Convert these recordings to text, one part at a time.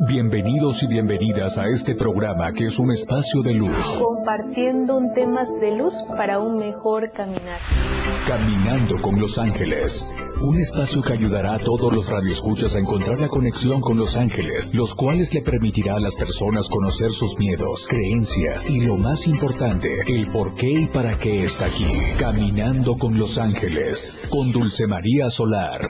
Bienvenidos y bienvenidas a este programa que es un espacio de luz. Compartiendo un temas de luz para un mejor caminar. Caminando con los ángeles. Un espacio que ayudará a todos los radioescuchas a encontrar la conexión con los ángeles, los cuales le permitirá a las personas conocer sus miedos, creencias y lo más importante, el por qué y para qué está aquí. Caminando con los ángeles. Con Dulce María Solar.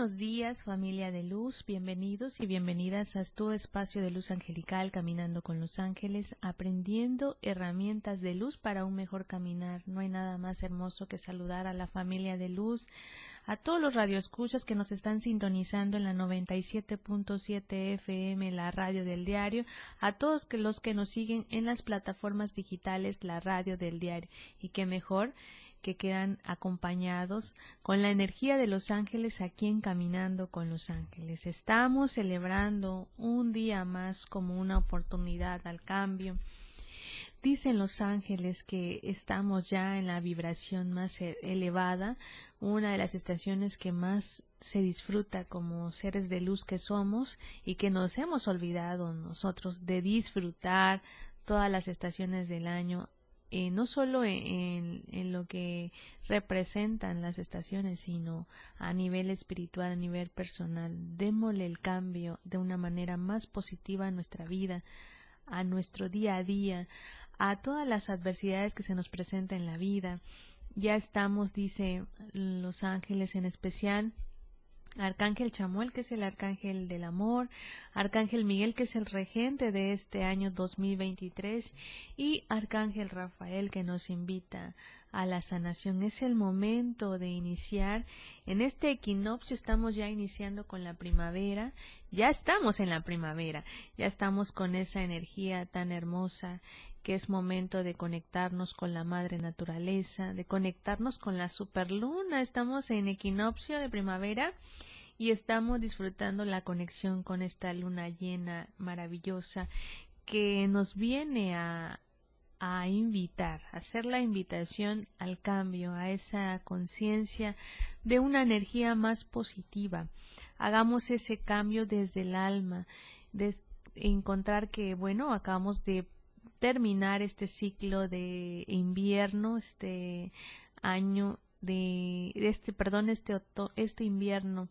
Buenos días familia de luz, bienvenidos y bienvenidas a tu espacio de luz angelical caminando con los ángeles, aprendiendo herramientas de luz para un mejor caminar. No hay nada más hermoso que saludar a la familia de luz, a todos los radioescuchas que nos están sintonizando en la 97.7 FM, la radio del diario, a todos los que nos siguen en las plataformas digitales, la radio del diario. Y qué mejor que quedan acompañados con la energía de los ángeles aquí en Caminando con los Ángeles. Estamos celebrando un día más como una oportunidad al cambio. Dicen los ángeles que estamos ya en la vibración más e-, elevada, una de las estaciones que más se disfruta como seres de luz que somos y que nos hemos olvidado nosotros de disfrutar todas las estaciones del año eh, no solo en, en, lo que representan las estaciones, sino a nivel espiritual, a nivel personal. Démosle el cambio de una manera más positiva a nuestra vida, a nuestro día a día, a todas las adversidades que se nos presentan en la vida. Ya estamos, dice los ángeles en especial, Arcángel Chamuel, que es el arcángel del amor, Arcángel Miguel, que es el regente de este año 2023, y Arcángel Rafael, que nos invita a la sanación. Es el momento de iniciar. En este equinoccio estamos ya iniciando con la primavera, ya estamos en la primavera, ya estamos con esa energía tan hermosa que es momento de conectarnos con la madre naturaleza, de conectarnos con la superluna. Estamos en equinoccio de primavera y estamos disfrutando la conexión con esta luna llena maravillosa que nos viene a, a invitar, a hacer la invitación al cambio, a esa conciencia de una energía más positiva. Hagamos ese cambio desde el alma, de encontrar que, bueno, acabamos de terminar este ciclo de invierno, este año de, este, perdón, este, este invierno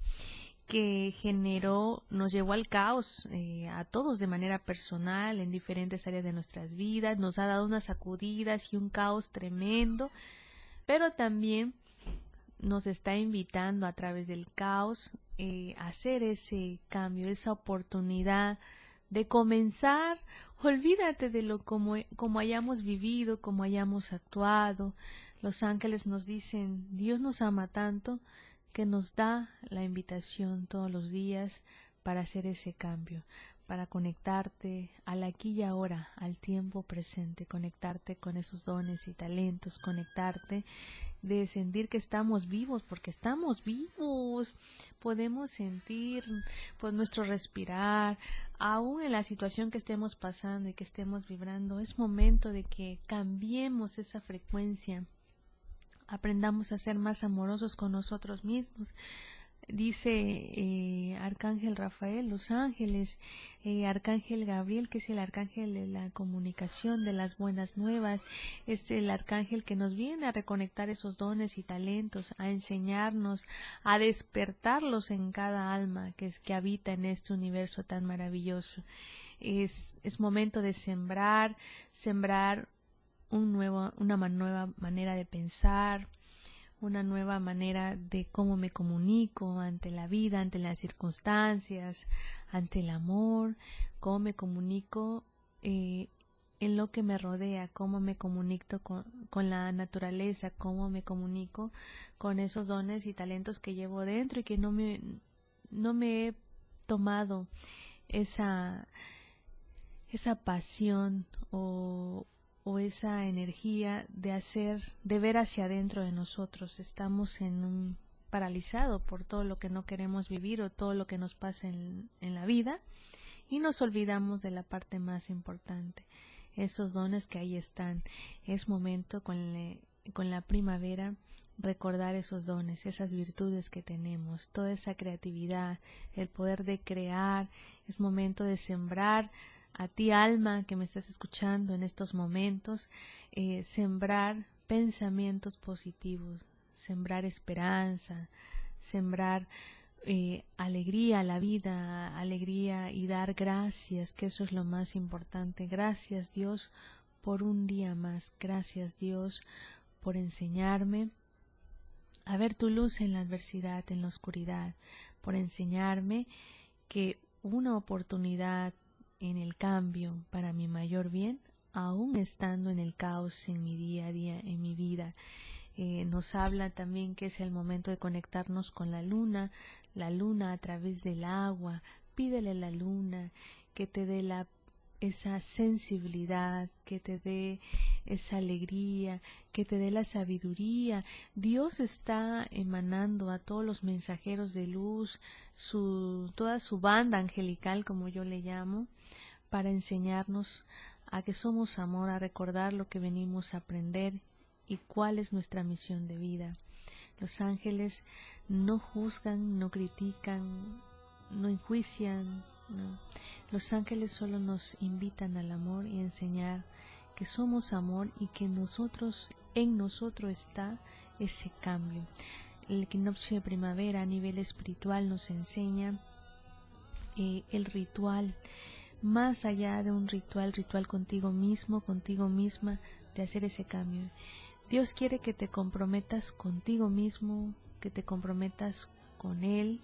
que generó, nos llevó al caos eh, a todos de manera personal en diferentes áreas de nuestras vidas, nos ha dado unas sacudidas y un caos tremendo, pero también nos está invitando a través del caos eh, a hacer ese cambio, esa oportunidad de comenzar, olvídate de lo como, como hayamos vivido, como hayamos actuado. Los ángeles nos dicen, Dios nos ama tanto que nos da la invitación todos los días para hacer ese cambio, para conectarte al aquí y ahora, al tiempo presente, conectarte con esos dones y talentos, conectarte de sentir que estamos vivos, porque estamos vivos, podemos sentir pues nuestro respirar, aún en la situación que estemos pasando y que estemos vibrando, es momento de que cambiemos esa frecuencia, aprendamos a ser más amorosos con nosotros mismos, dice eh, Arcángel Rafael, los ángeles, eh, Arcángel Gabriel, que es el arcángel de la comunicación, de las buenas nuevas, es el arcángel que nos viene a reconectar esos dones y talentos, a enseñarnos, a despertarlos en cada alma que, es, que habita en este universo tan maravilloso. Es, es momento de sembrar, sembrar un nuevo, una nueva manera de pensar, una nueva manera de cómo me comunico ante la vida, ante las circunstancias, ante el amor, cómo me comunico eh, en lo que me rodea, cómo me comunico con, con, la naturaleza, cómo me comunico con esos dones y talentos que llevo dentro y que no me, no me he tomado esa, esa pasión o, o esa energía de hacer, de ver hacia adentro de nosotros. Estamos en un paralizado por todo lo que no queremos vivir o todo lo que nos pasa en, en la vida y nos olvidamos de la parte más importante, esos dones que ahí están. Es momento con, con la primavera recordar esos dones, esas virtudes que tenemos, toda esa creatividad, el poder de crear. Es momento de sembrar a ti alma que me estás escuchando en estos momentos, eh, sembrar pensamientos positivos, sembrar esperanza, sembrar eh, alegría a la vida, alegría y dar gracias, que eso es lo más importante. Gracias Dios por un día más. Gracias Dios por enseñarme a ver tu luz en la adversidad, en la oscuridad, por enseñarme que una oportunidad en el cambio para mi mayor bien, aún estando en el caos en mi día a día, en mi vida. Eh, nos habla también que es el momento de conectarnos con la luna, la luna a través del agua. Pídele a la luna que te dé la esa sensibilidad, que te dé esa alegría, que te dé la sabiduría. Dios está emanando a todos los mensajeros de luz, su, toda su banda angelical, como yo le llamo, para enseñarnos a que somos amor, a recordar lo que venimos a aprender y cuál es nuestra misión de vida. Los ángeles no juzgan, no critican, no enjuician. Los ángeles solo nos invitan al amor y enseñar que somos amor y que nosotros, en nosotros está ese cambio. El equinoccio de primavera a nivel espiritual nos enseña eh, el ritual, más allá de un ritual, ritual contigo mismo, contigo misma, de hacer ese cambio. Dios quiere que te comprometas contigo mismo, que te comprometas con Él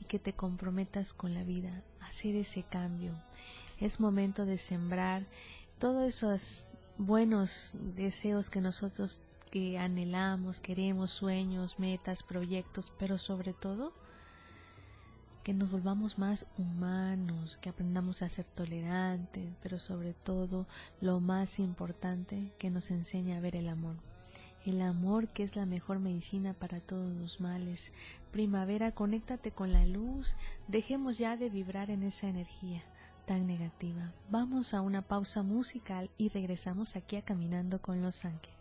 y que te comprometas con la vida, hacer ese cambio. Es momento de sembrar todos esos buenos deseos que nosotros que anhelamos, queremos, sueños, metas, proyectos, pero sobre todo que nos volvamos más humanos, que aprendamos a ser tolerantes, pero sobre todo lo más importante, que nos enseñe a ver el amor el amor que es la mejor medicina para todos los males. Primavera, conéctate con la luz, dejemos ya de vibrar en esa energía tan negativa. Vamos a una pausa musical y regresamos aquí a Caminando con los Ángeles.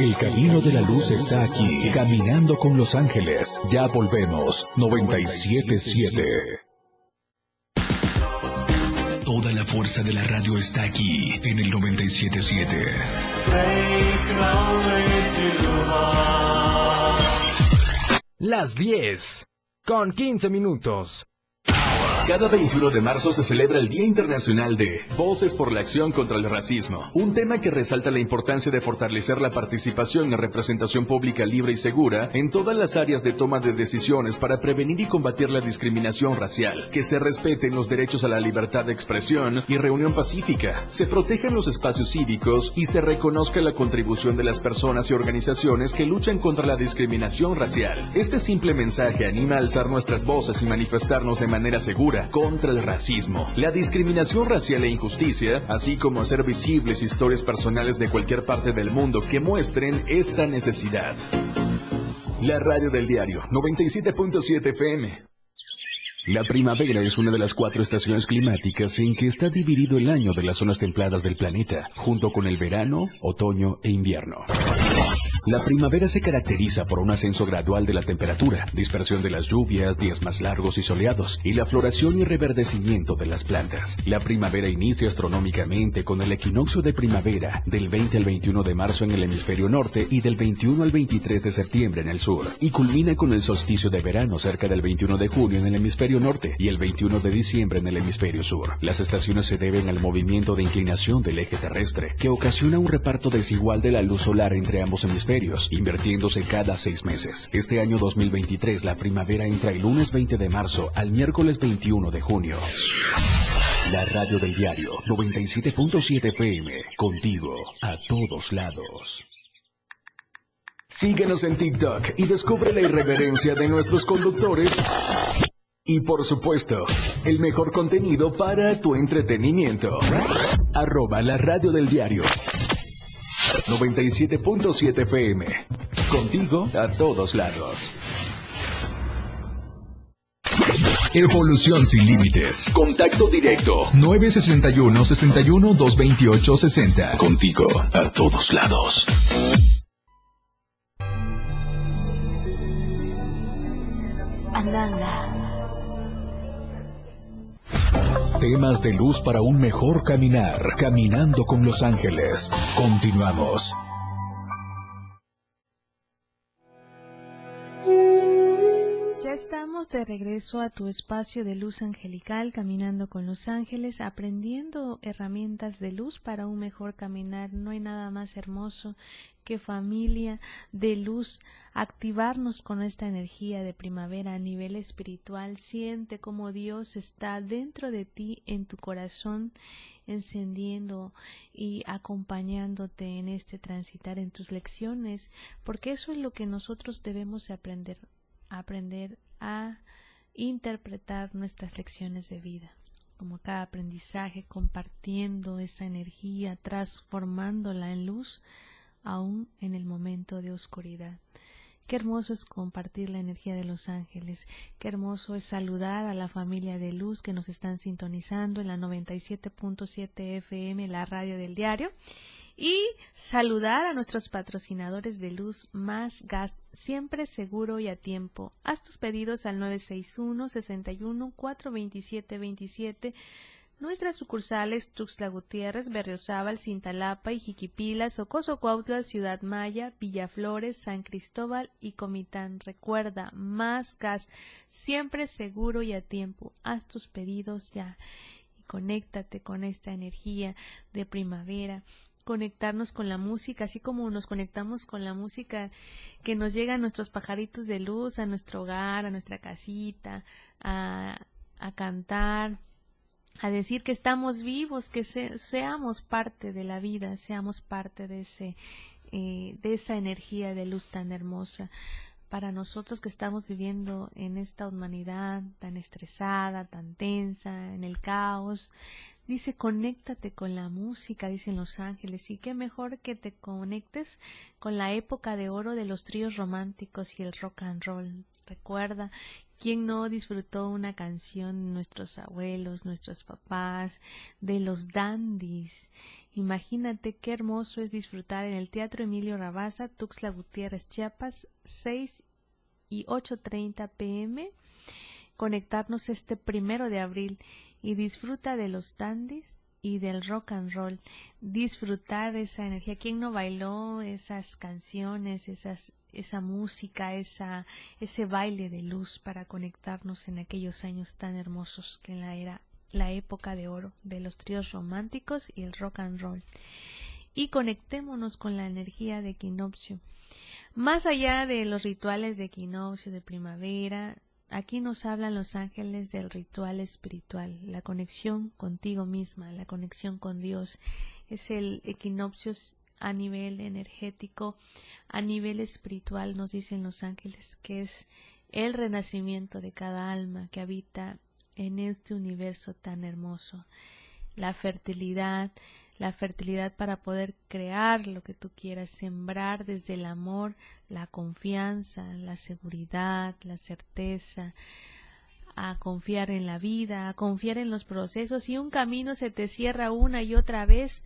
El camino de la luz está aquí, caminando con los ángeles. Ya volvemos, 977. Toda la fuerza de la radio está aquí, en el 977. Las 10, con 15 minutos. Cada 21 de marzo se celebra el Día Internacional de Voces por la Acción contra el Racismo, un tema que resalta la importancia de fortalecer la participación y representación pública libre y segura en todas las áreas de toma de decisiones para prevenir y combatir la discriminación racial, que se respeten los derechos a la libertad de expresión y reunión pacífica, se protejan los espacios cívicos y se reconozca la contribución de las personas y organizaciones que luchan contra la discriminación racial. Este simple mensaje anima a alzar nuestras voces y manifestarnos de manera segura contra el racismo, la discriminación racial e injusticia, así como hacer visibles historias personales de cualquier parte del mundo que muestren esta necesidad. La radio del diario 97.7 FM. La primavera es una de las cuatro estaciones climáticas en que está dividido el año de las zonas templadas del planeta, junto con el verano, otoño e invierno. La primavera se caracteriza por un ascenso gradual de la temperatura, dispersión de las lluvias, días más largos y soleados, y la floración y reverdecimiento de las plantas. La primavera inicia astronómicamente con el equinoccio de primavera del 20 al 21 de marzo en el hemisferio norte y del 21 al 23 de septiembre en el sur, y culmina con el solsticio de verano cerca del 21 de junio en el hemisferio norte y el 21 de diciembre en el hemisferio sur. Las estaciones se deben al movimiento de inclinación del eje terrestre, que ocasiona un reparto desigual de la luz solar entre ambos hemisferios invirtiéndose cada seis meses. Este año 2023 la primavera entra el lunes 20 de marzo al miércoles 21 de junio. La radio del diario 97.7 FM, contigo a todos lados. Síguenos en TikTok y descubre la irreverencia de nuestros conductores. Y por supuesto, el mejor contenido para tu entretenimiento. Arroba la radio del diario 97.7 FM. Contigo a todos lados. Evolución sin límites. Contacto directo. 961 61 228 60. Contigo a todos lados. Temas de luz para un mejor caminar. Caminando con los ángeles. Continuamos. Ya estamos de regreso a tu espacio de luz angelical, caminando con los ángeles, aprendiendo herramientas de luz para un mejor caminar. No hay nada más hermoso que familia de luz, activarnos con esta energía de primavera a nivel espiritual. Siente como Dios está dentro de ti, en tu corazón, encendiendo y acompañándote en este transitar en tus lecciones, porque eso es lo que nosotros debemos aprender aprender a interpretar nuestras lecciones de vida, como cada aprendizaje, compartiendo esa energía, transformándola en luz, aún en el momento de oscuridad. Qué hermoso es compartir la energía de los ángeles. Qué hermoso es saludar a la familia de luz que nos están sintonizando en la 97.7 FM, la radio del diario y saludar a nuestros patrocinadores de luz más gas siempre seguro y a tiempo. Haz tus pedidos al 961 61 427 27 Nuestras sucursales Tuxtla Gutiérrez, Berriozábal, Cintalapa, Ijiquipila, Socoso Cuautla, Ciudad Maya, Villaflores, San Cristóbal y Comitán. Recuerda, más gas, siempre seguro y a tiempo. Haz tus pedidos ya y conéctate con esta energía de primavera conectarnos con la música, así como nos conectamos con la música que nos llega a nuestros pajaritos de luz, a nuestro hogar, a nuestra casita, a, a cantar, a decir que estamos vivos, que seamos parte de la vida, seamos parte de ese eh, de esa energía de luz tan hermosa para nosotros que estamos viviendo en esta humanidad tan estresada, tan tensa, en el caos, Dice, conéctate con la música, dicen los ángeles, y qué mejor que te conectes con la época de oro de los tríos románticos y el rock and roll. Recuerda, ¿quién no disfrutó una canción, nuestros abuelos, nuestros papás, de los dandies? Imagínate qué hermoso es disfrutar en el Teatro Emilio Rabaza, Tuxtla Gutiérrez, Chiapas, 6 y 8.30 pm conectarnos este primero de abril y disfruta de los dandies y del rock and roll, disfrutar esa energía. ¿Quién no bailó esas canciones, esas, esa música, esa, ese baile de luz para conectarnos en aquellos años tan hermosos que la era, la época de oro de los tríos románticos y el rock and roll? Y conectémonos con la energía de equinoccio. Más allá de los rituales de equinoccio, de primavera, Aquí nos hablan los ángeles del ritual espiritual, la conexión contigo misma, la conexión con Dios. Es el equinoccio a nivel energético, a nivel espiritual, nos dicen los ángeles, que es el renacimiento de cada alma que habita en este universo tan hermoso. La fertilidad, la fertilidad para poder crear lo que tú quieras, sembrar desde el amor, la confianza, la seguridad, la certeza, a confiar en la vida, a confiar en los procesos. Si un camino se te cierra una y otra vez,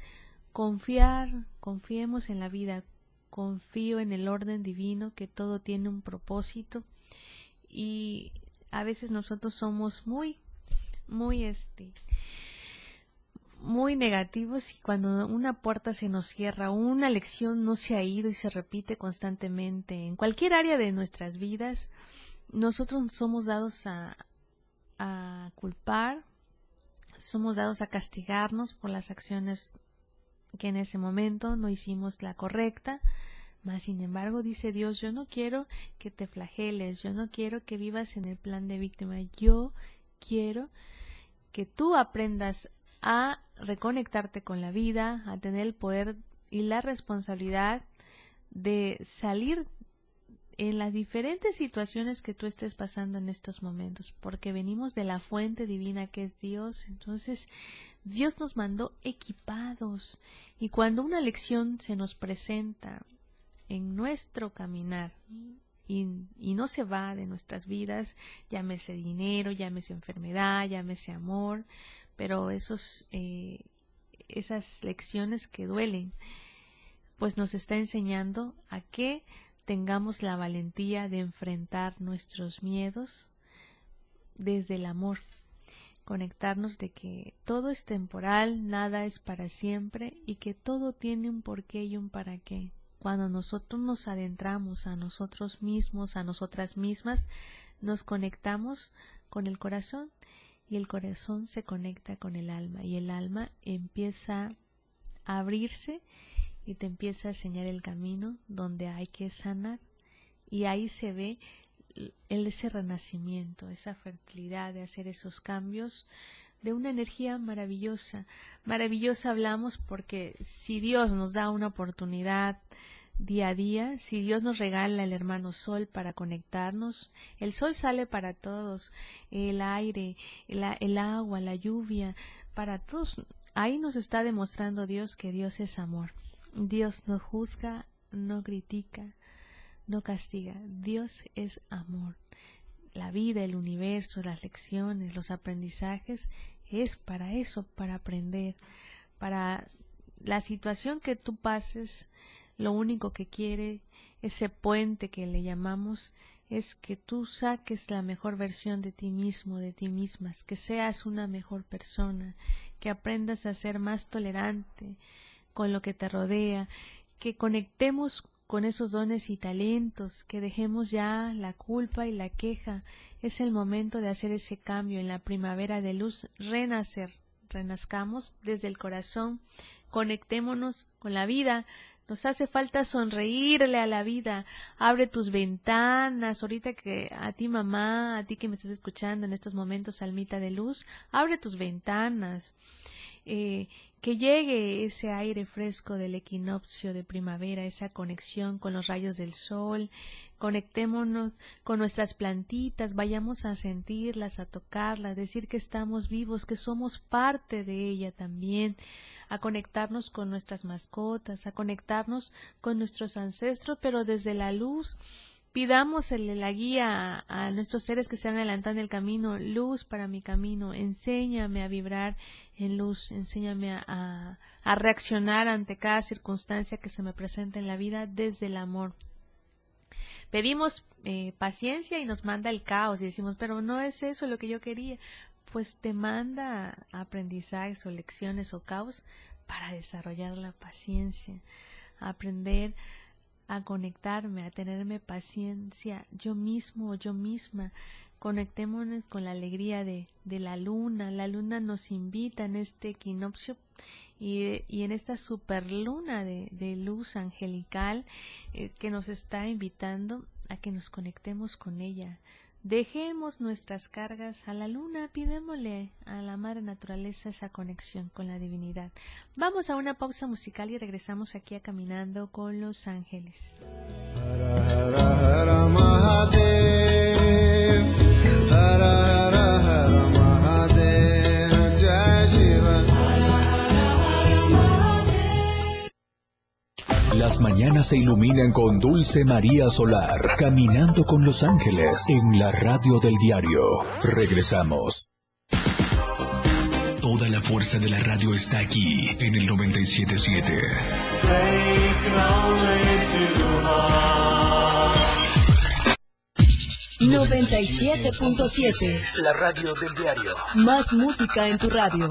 confiar, confiemos en la vida, confío en el orden divino, que todo tiene un propósito y a veces nosotros somos muy, muy este, muy negativos y cuando una puerta se nos cierra, una lección no se ha ido y se repite constantemente en cualquier área de nuestras vidas, nosotros somos dados a, a culpar, somos dados a castigarnos por las acciones que en ese momento no hicimos la correcta, mas sin embargo dice Dios, yo no quiero que te flageles, yo no quiero que vivas en el plan de víctima, yo quiero que tú aprendas a reconectarte con la vida, a tener el poder y la responsabilidad de salir en las diferentes situaciones que tú estés pasando en estos momentos, porque venimos de la fuente divina que es Dios, entonces Dios nos mandó equipados y cuando una lección se nos presenta en nuestro caminar y, no se va de nuestras vidas, llámese dinero, llámese enfermedad, llámese amor, pero esos, eh, esas lecciones que duelen, pues nos está enseñando a que tengamos la valentía de enfrentar nuestros miedos desde el amor, conectarnos de que todo es temporal, nada es para siempre y que todo tiene un porqué y un para qué. Cuando nosotros nos adentramos a nosotros mismos, a nosotras mismas, nos conectamos con el corazón y el corazón se conecta con el alma y el alma empieza a abrirse y te empieza a enseñar el camino donde hay que sanar y ahí se ve el, ese renacimiento, esa fertilidad de hacer esos cambios de una energía maravillosa. Maravillosa hablamos porque si Dios nos da una oportunidad día a día, si Dios nos regala el hermano sol para conectarnos, el sol sale para todos, el aire, el, el agua, la lluvia, para todos. Ahí nos está demostrando Dios que Dios es amor. Dios no juzga, no critica, no castiga. Dios es amor. La vida, el universo, las lecciones, los aprendizajes es para eso, para aprender, para la situación que tú pases, lo único que quiere ese puente que le llamamos es que tú saques la mejor versión de ti mismo, de ti mismas, que seas una mejor persona, que aprendas a ser más tolerante con lo que te rodea, que conectemos con esos dones y talentos, que dejemos ya la culpa y la queja. Es el momento de hacer ese cambio en la primavera de luz, renacer, renazcamos desde el corazón, conectémonos con la vida, nos hace falta sonreírle a la vida. Abre tus ventanas. Ahorita que a ti mamá, a ti que me estás escuchando en estos momentos, almita de luz, abre tus ventanas. Eh, que llegue ese aire fresco del equinoccio de primavera, esa conexión con los rayos del sol, conectémonos con nuestras plantitas, vayamos a sentirlas, a tocarlas, decir que estamos vivos, que somos parte de ella también, a conectarnos con nuestras mascotas, a conectarnos con nuestros ancestros, pero desde la luz, Pidamos la guía a, nuestros seres que se en el camino, luz para mi camino, enséñame a vibrar en luz, enséñame a, a reaccionar ante cada circunstancia que se me presenta en la vida desde el amor. Pedimos eh, paciencia y nos manda el caos y decimos, pero no es eso lo que yo quería. Pues te manda aprendizajes o lecciones o caos para desarrollar la paciencia, aprender a conectarme, a tenerme paciencia yo mismo o yo misma. Conectémonos con la alegría de, de, la luna. La luna nos invita en este equinoccio y, y en esta superluna de, de luz angelical eh, que nos está invitando a que nos conectemos con ella, Dejemos nuestras cargas a la luna, pidémosle a la madre naturaleza esa conexión con la divinidad. Vamos a una pausa musical y regresamos aquí a Caminando con los Ángeles. Las mañanas se iluminan con Dulce María Solar, caminando con los ángeles en la radio del diario. Regresamos. Toda la fuerza de la radio está aquí en el 977. 97.7 La radio del diario. Más música en tu radio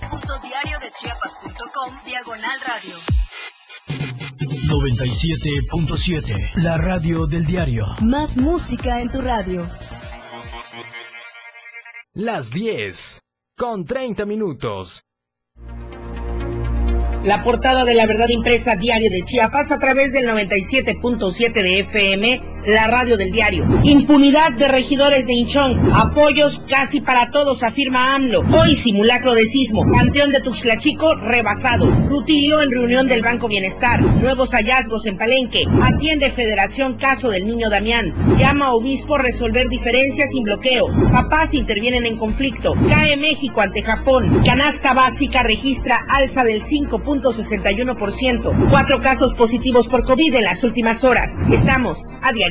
www.diariodechiapas.com Diagonal Radio. 97.7 La radio del diario. Más música en tu radio. Las 10 con 30 minutos. La portada de la verdad impresa diario de Chiapas a través del 97.7 de FM, la radio del diario. Impunidad de regidores de Inchón. Apoyos casi para todos, afirma AMLO. Hoy simulacro de sismo. Panteón de Tuxtlachico rebasado. Rutilio en reunión del Banco Bienestar. Nuevos hallazgos en Palenque. Atiende Federación caso del niño Damián. Llama obispo a resolver diferencias sin bloqueos. Papás intervienen en conflicto. Cae México ante Japón. Canasta básica registra alza del 5 ciento. Cuatro casos positivos por COVID en las últimas horas. Estamos a diario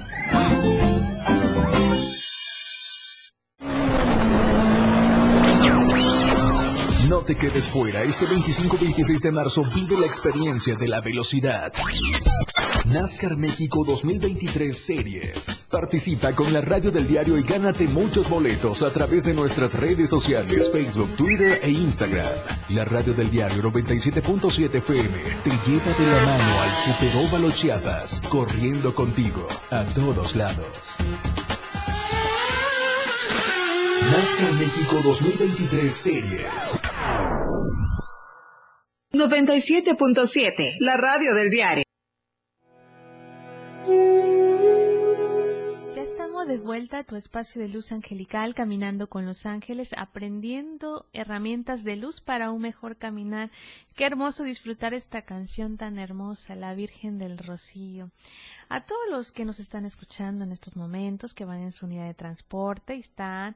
No te quedes fuera. Este 25-26 de marzo vive la experiencia de la velocidad. NASCAR México 2023 Series. Participa con la radio del diario y gánate muchos boletos a través de nuestras redes sociales, Facebook, Twitter e Instagram. La radio del diario 97.7 FM te lleva de la mano al Superóvalo Chiapas, corriendo contigo a todos lados. NASCAR México 2023 Series. 97.7, la radio del diario. Ya estamos de vuelta a tu espacio de luz angelical, caminando con los ángeles, aprendiendo herramientas de luz para un mejor caminar. Qué hermoso disfrutar esta canción tan hermosa, La Virgen del Rocío. A todos los que nos están escuchando en estos momentos, que van en su unidad de transporte y están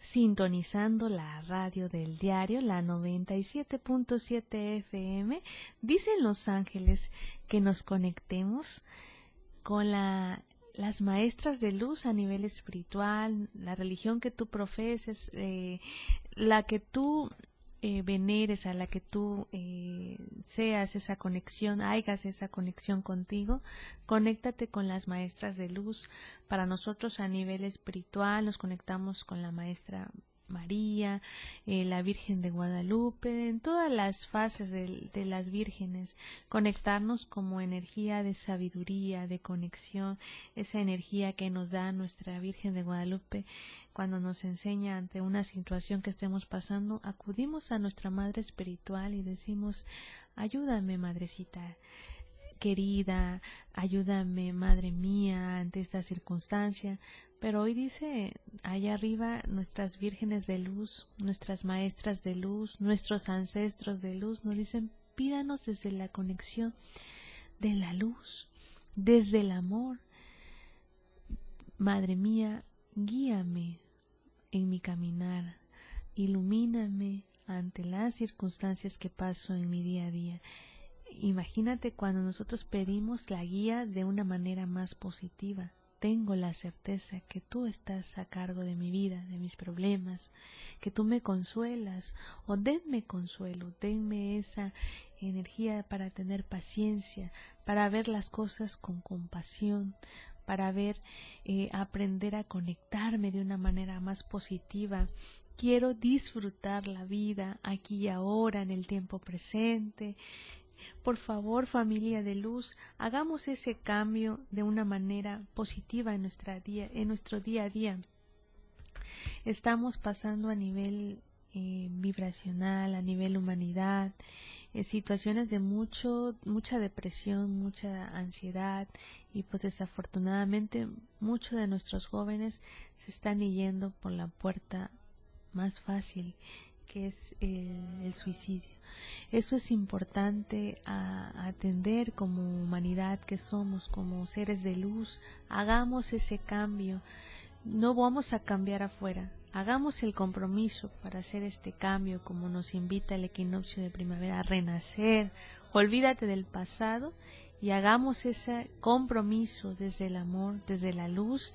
sintonizando la radio del diario, la 97.7 FM. Dicen los ángeles que nos conectemos con la, las maestras de luz a nivel espiritual, la religión que tú profeses, eh, la que tú eh, veneres, a la que tú eh, seas esa conexión, hagas esa conexión contigo, conéctate con las maestras de luz. Para nosotros a nivel espiritual nos conectamos con la maestra María, eh, la Virgen de Guadalupe, en todas las fases de, de, las vírgenes, conectarnos como energía de sabiduría, de conexión, esa energía que nos da nuestra Virgen de Guadalupe cuando nos enseña ante una situación que estemos pasando, acudimos a nuestra Madre Espiritual y decimos, ayúdame, Madrecita querida, ayúdame, Madre mía, ante esta circunstancia, pero hoy dice allá arriba nuestras vírgenes de luz, nuestras maestras de luz, nuestros ancestros de luz, nos dicen pídanos desde la conexión de la luz, desde el amor. Madre mía, guíame en mi caminar, ilumíname ante las circunstancias que paso en mi día a día. Imagínate cuando nosotros pedimos la guía de una manera más positiva, tengo la certeza que tú estás a cargo de mi vida, de mis problemas, que tú me consuelas o denme consuelo, denme esa energía para tener paciencia, para ver las cosas con compasión, para ver, eh, aprender a conectarme de una manera más positiva. Quiero disfrutar la vida aquí y ahora, en el tiempo presente, por favor, familia de luz, hagamos ese cambio de una manera positiva en, nuestra día, en nuestro día a día. Estamos pasando a nivel eh, vibracional, a nivel humanidad, eh, situaciones de mucho, mucha depresión, mucha ansiedad y pues desafortunadamente muchos de nuestros jóvenes se están yendo por la puerta más fácil que es el, suicidio. Eso es importante a, atender como humanidad que somos, como seres de luz. Hagamos ese cambio. No vamos a cambiar afuera, hagamos el compromiso para hacer este cambio como nos invita el equinoccio de primavera a renacer, olvídate del pasado y hagamos ese compromiso desde el amor, desde la luz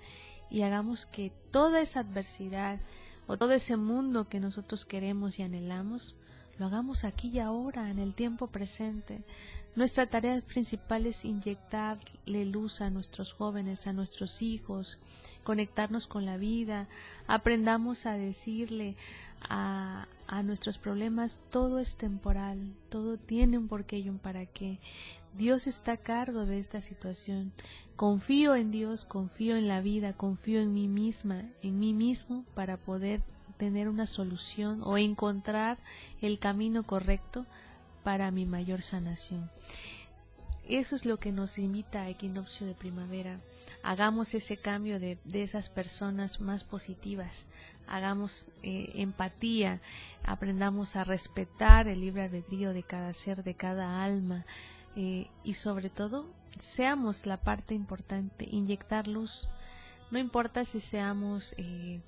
y hagamos que toda esa adversidad o todo ese mundo que nosotros queremos y anhelamos, lo hagamos aquí y ahora, en el tiempo presente. Nuestra tarea principal es inyectarle luz a nuestros jóvenes, a nuestros hijos, conectarnos con la vida, aprendamos a decirle a, nuestros problemas, todo es temporal, todo tiene un porqué y un para qué. Dios está a cargo de esta situación. Confío en Dios, confío en la vida, confío en mí misma, en mí mismo para poder tener una solución o encontrar el camino correcto para mi mayor sanación. Eso es lo que nos invita a Equinoccio de Primavera. Hagamos ese cambio de, esas personas más positivas, hagamos eh, empatía, aprendamos a respetar el libre albedrío de cada ser, de cada alma eh, y sobre todo seamos la parte importante, inyectar luz. No importa si seamos eh,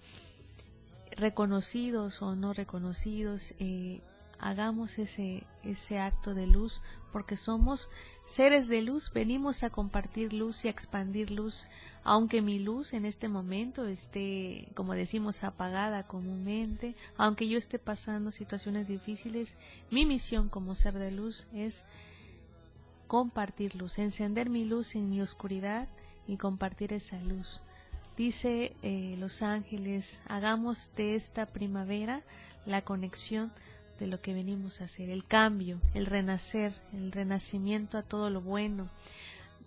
reconocidos o no reconocidos, eh, hagamos ese, ese acto de luz porque somos seres de luz, venimos a compartir luz y a expandir luz, aunque mi luz en este momento esté, como decimos, apagada comúnmente, aunque yo esté pasando situaciones difíciles, mi misión como ser de luz es compartir luz, encender mi luz en mi oscuridad y compartir esa luz. Dice eh, Los Ángeles, hagamos de esta primavera la conexión de lo que venimos a hacer, el cambio, el renacer, el renacimiento a todo lo bueno.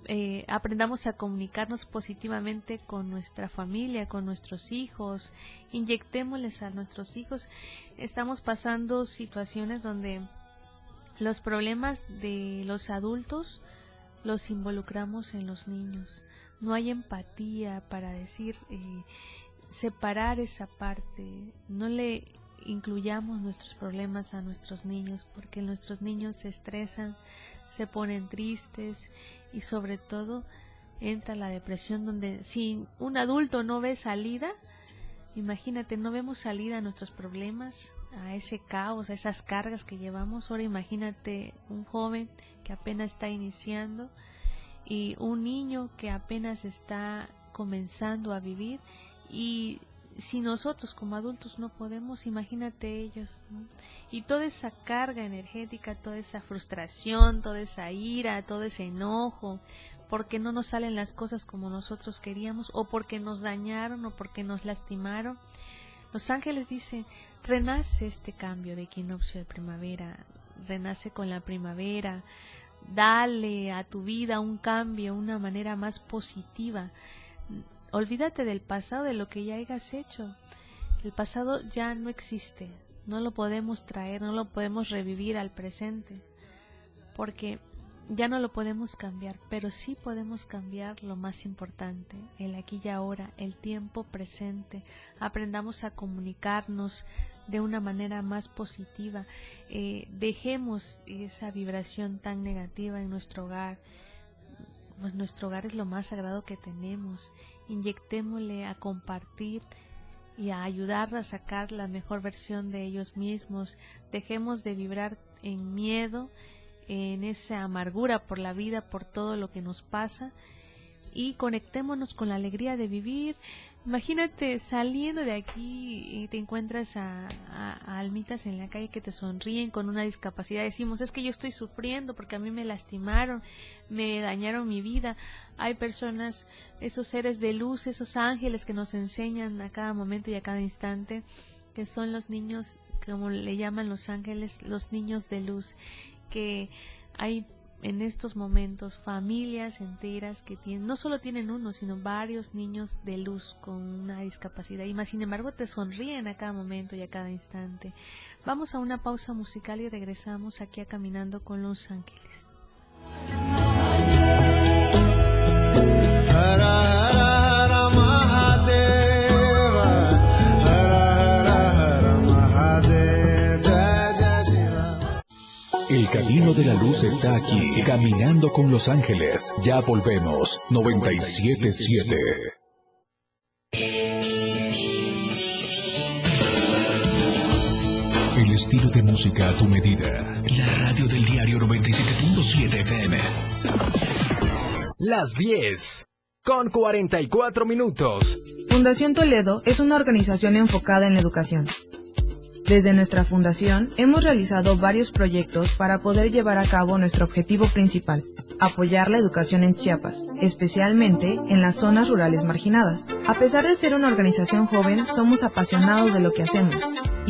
Eh, aprendamos a comunicarnos positivamente con nuestra familia, con nuestros hijos, inyectémosles a nuestros hijos. Estamos pasando situaciones donde los problemas de los adultos los involucramos en los niños no hay empatía para decir, eh, separar esa parte, no le incluyamos nuestros problemas a nuestros niños, porque nuestros niños se estresan, se ponen tristes y sobre todo entra la depresión donde si un adulto no ve salida, imagínate, no vemos salida a nuestros problemas, a ese caos, a esas cargas que llevamos, ahora imagínate un joven que apenas está iniciando, y un niño que apenas está comenzando a vivir y si nosotros como adultos no podemos, imagínate ellos. Y toda esa carga energética, toda esa frustración, toda esa ira, todo ese enojo, porque no nos salen las cosas como nosotros queríamos, o porque nos dañaron, o porque nos lastimaron. Los ángeles dicen, renace este cambio de equinoccio de primavera, renace con la primavera, Dale a tu vida un cambio, una manera más positiva. Olvídate del pasado, de lo que ya hayas hecho. El pasado ya no existe, no lo podemos traer, no lo podemos revivir al presente, porque ya no lo podemos cambiar, pero sí podemos cambiar lo más importante, el aquí y ahora, el tiempo presente. Aprendamos a comunicarnos de una manera más positiva. Eh, dejemos esa vibración tan negativa en nuestro hogar. Pues nuestro hogar es lo más sagrado que tenemos. Inyectémosle a compartir y a ayudar a sacar la mejor versión de ellos mismos. Dejemos de vibrar en miedo, en esa amargura por la vida, por todo lo que nos pasa y conectémonos con la alegría de vivir, Imagínate saliendo de aquí y te encuentras a, almitas en la calle que te sonríen con una discapacidad. Decimos, es que yo estoy sufriendo porque a mí me lastimaron, me dañaron mi vida. Hay personas, esos seres de luz, esos ángeles que nos enseñan a cada momento y a cada instante, que son los niños, como le llaman los ángeles, los niños de luz, que hay en estos momentos familias enteras que tienen, no solo tienen uno, sino varios niños de luz con una discapacidad y más sin embargo te sonríen a cada momento y a cada instante. Vamos a una pausa musical y regresamos aquí a Caminando con los Ángeles. El camino de la luz está aquí, caminando con los ángeles. Ya volvemos, 977. El estilo de música a tu medida. La radio del diario 97.7 FM. Las 10. Con 44 minutos. Fundación Toledo es una organización enfocada en la educación. Desde nuestra fundación hemos realizado varios proyectos para poder llevar a cabo nuestro objetivo principal, apoyar la educación en Chiapas, especialmente en las zonas rurales marginadas. A pesar de ser una organización joven, somos apasionados de lo que hacemos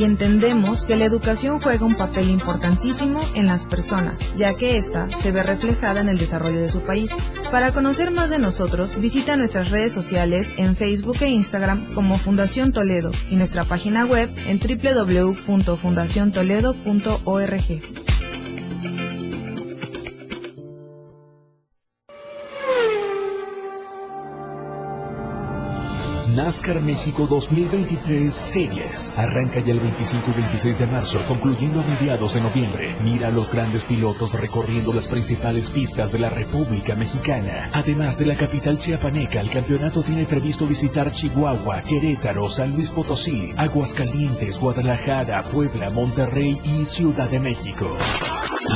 y entendemos que la educación juega un papel importantísimo en las personas, ya que ésta se ve reflejada en el desarrollo de su país. Para conocer más de nosotros, visita nuestras redes sociales en Facebook e Instagram como Fundación Toledo y nuestra página web en www.fundaciontoledo.org. NASCAR México 2023 Series. Arranca ya el 25 y 26 de marzo, concluyendo a mediados de noviembre. Mira a los grandes pilotos recorriendo las principales pistas de la República Mexicana. Además de la capital chiapaneca, el campeonato tiene previsto visitar Chihuahua, Querétaro, San Luis Potosí, Aguascalientes, Guadalajara, Puebla, Monterrey y Ciudad de México.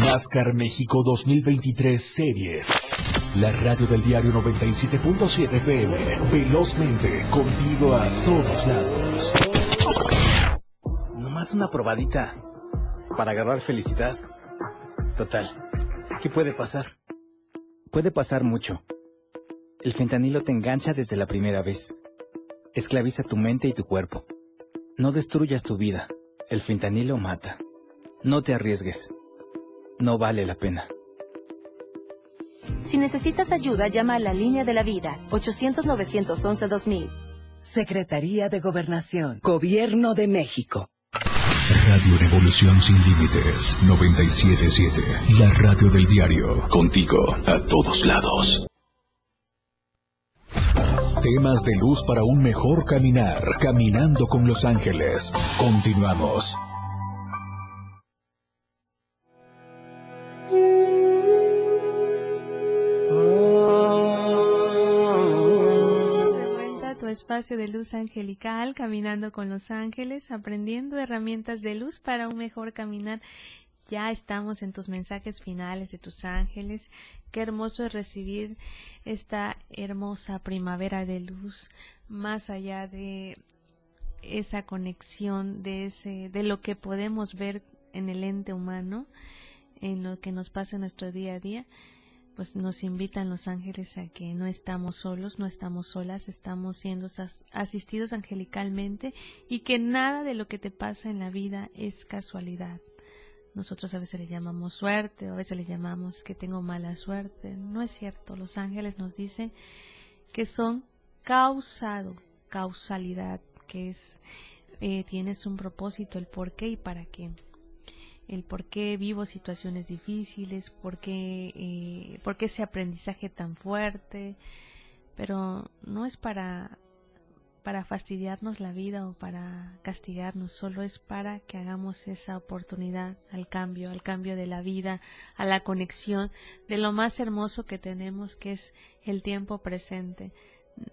NASCAR México 2023 Series. La radio del diario 97.7 FM. Velozmente, contigo a todos lados. Nomás una probadita. Para agarrar felicidad. Total. ¿Qué puede pasar? Puede pasar mucho. El fentanilo te engancha desde la primera vez. Esclaviza tu mente y tu cuerpo. No destruyas tu vida. El fentanilo mata. No te arriesgues. No vale la pena. Si necesitas ayuda, llama a la línea de la vida, 800-911-2000. Secretaría de Gobernación, Gobierno de México. Radio Revolución Sin Límites 977. La radio del diario. Contigo a todos lados. Temas de luz para un mejor caminar. Caminando con Los Ángeles. Continuamos. Espacio de luz angelical, caminando con los ángeles, aprendiendo herramientas de luz para un mejor caminar. Ya estamos en tus mensajes finales de tus ángeles. Qué hermoso es recibir esta hermosa primavera de luz, más allá de esa conexión de ese, de lo que podemos ver en el ente humano, en lo que nos pasa en nuestro día a día pues nos invitan los ángeles a que no estamos solos, no estamos solas, estamos siendo asistidos angelicalmente y que nada de lo que te pasa en la vida es casualidad. Nosotros a veces le llamamos suerte, a veces le llamamos que tengo mala suerte. No es cierto. Los ángeles nos dicen que son causado, causalidad, que es, eh, tienes un propósito, el por qué y para qué el por qué vivo situaciones difíciles, por qué, eh, por qué ese aprendizaje tan fuerte, pero no es para, para fastidiarnos la vida o para castigarnos, solo es para que hagamos esa oportunidad al cambio, al cambio de la vida, a la conexión de lo más hermoso que tenemos, que es el tiempo presente.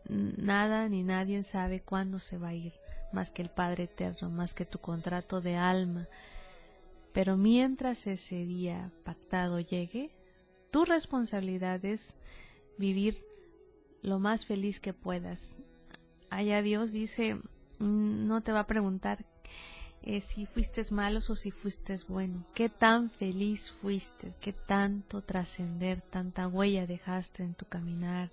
Nada ni nadie sabe cuándo se va a ir, más que el Padre Eterno, más que tu contrato de alma pero mientras ese día pactado llegue, tu responsabilidad es vivir lo más feliz que puedas. Allá Dios dice, no te va a preguntar eh, si fuiste malo o si fuiste bueno, qué tan feliz fuiste, qué tanto trascender, tanta huella dejaste en tu caminar,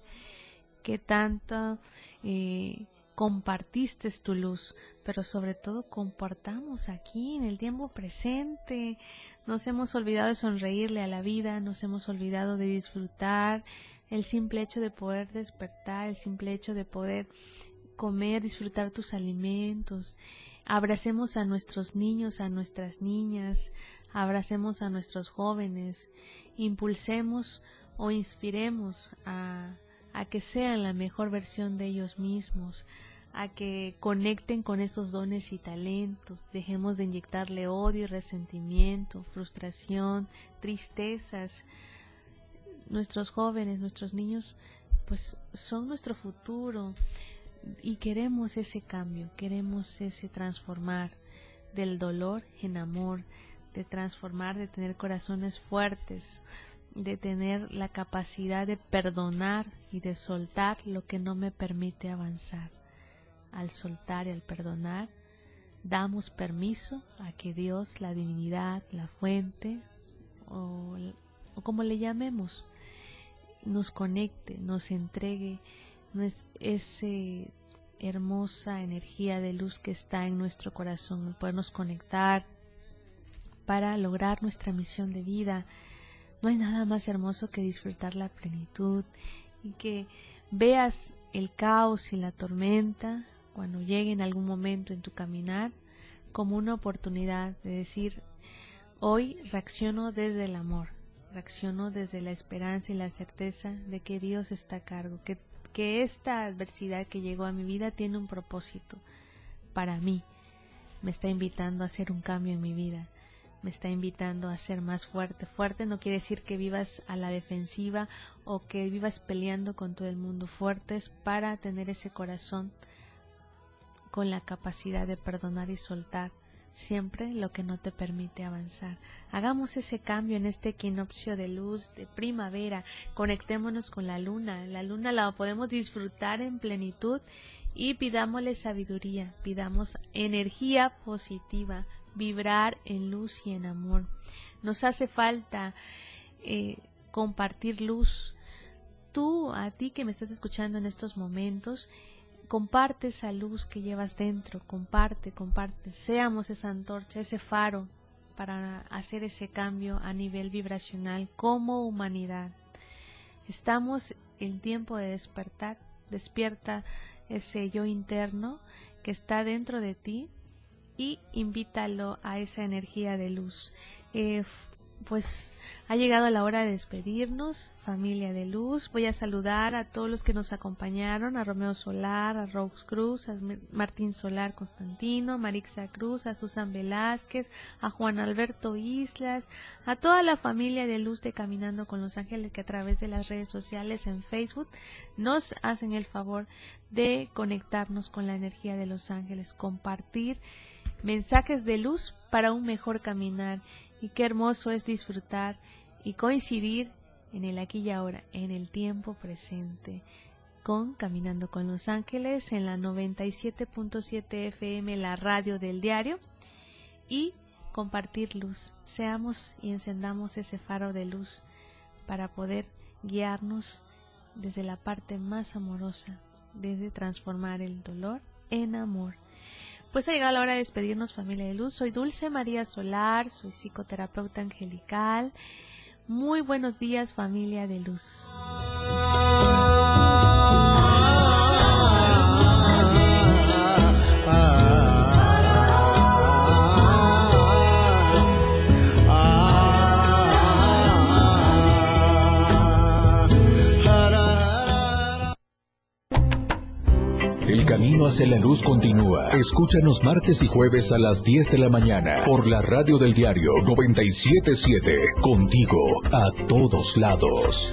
qué tanto eh, compartiste tu luz, pero sobre todo compartamos aquí en el tiempo presente. Nos hemos olvidado de sonreírle a la vida, nos hemos olvidado de disfrutar el simple hecho de poder despertar, el simple hecho de poder comer, disfrutar tus alimentos. Abracemos a nuestros niños, a nuestras niñas, abracemos a nuestros jóvenes, impulsemos o inspiremos a, a que sean la mejor versión de ellos mismos, a que conecten con esos dones y talentos, dejemos de inyectarle odio y resentimiento, frustración, tristezas. Nuestros jóvenes, nuestros niños, pues son nuestro futuro y queremos ese cambio, queremos ese transformar. del dolor en amor, de transformar, de tener corazones fuertes, de tener la capacidad de perdonar y de soltar lo que no me permite avanzar. Al soltar y al perdonar, damos permiso a que Dios, la divinidad, la fuente, o, como le llamemos, nos conecte, nos entregue esa hermosa energía de luz que está en nuestro corazón, podernos conectar para lograr nuestra misión de vida. No hay nada más hermoso que disfrutar la plenitud y que veas el caos y la tormenta cuando llegue en algún momento en tu caminar como una oportunidad de decir, hoy reacciono desde el amor, reacciono desde la esperanza y la certeza de que Dios está a cargo, que, que esta adversidad que llegó a mi vida tiene un propósito para mí, me está invitando a hacer un cambio en mi vida, me está invitando a ser más fuerte. Fuerte no quiere decir que vivas a la defensiva o que vivas peleando con todo el mundo. Fuertes para tener ese corazón con la capacidad de perdonar y soltar siempre lo que no te permite avanzar. Hagamos ese cambio en este equinoccio de luz, de primavera, conectémonos con la luna, la luna la podemos disfrutar en plenitud y pidámosle sabiduría, pidamos energía positiva, vibrar en luz y en amor. Nos hace falta eh, compartir luz. Tú, a ti que me estás escuchando en estos momentos, comparte esa luz que llevas dentro, comparte, comparte, seamos esa antorcha, ese faro para hacer ese cambio a nivel vibracional como humanidad. Estamos en tiempo de despertar, despierta ese yo interno que está dentro de ti y invítalo a esa energía de luz. Eh, pues ha llegado la hora de despedirnos, familia de luz. Voy a saludar a todos los que nos acompañaron, a Romeo Solar, a Rose Cruz, a Martín Solar Constantino, a Marixa Cruz, a Susan Velázquez, a Juan Alberto Islas, a toda la familia de luz de Caminando con los Ángeles que a través de las redes sociales en Facebook nos hacen el favor de conectarnos con la energía de los ángeles, compartir mensajes de luz para un mejor caminar y qué hermoso es disfrutar y coincidir en el aquí y ahora, en el tiempo presente, con Caminando con los Ángeles en la 97.7 FM, la radio del diario, y compartir luz. Seamos y encendamos ese faro de luz para poder guiarnos desde la parte más amorosa, desde transformar el dolor en amor. Pues ha llegado la hora de despedirnos familia de luz. Soy Dulce María Solar, soy psicoterapeuta angelical. Muy buenos días familia de luz. Camino hacia la luz continúa. Escúchanos martes y jueves a las 10 de la mañana por la radio del diario 977. Contigo a todos lados.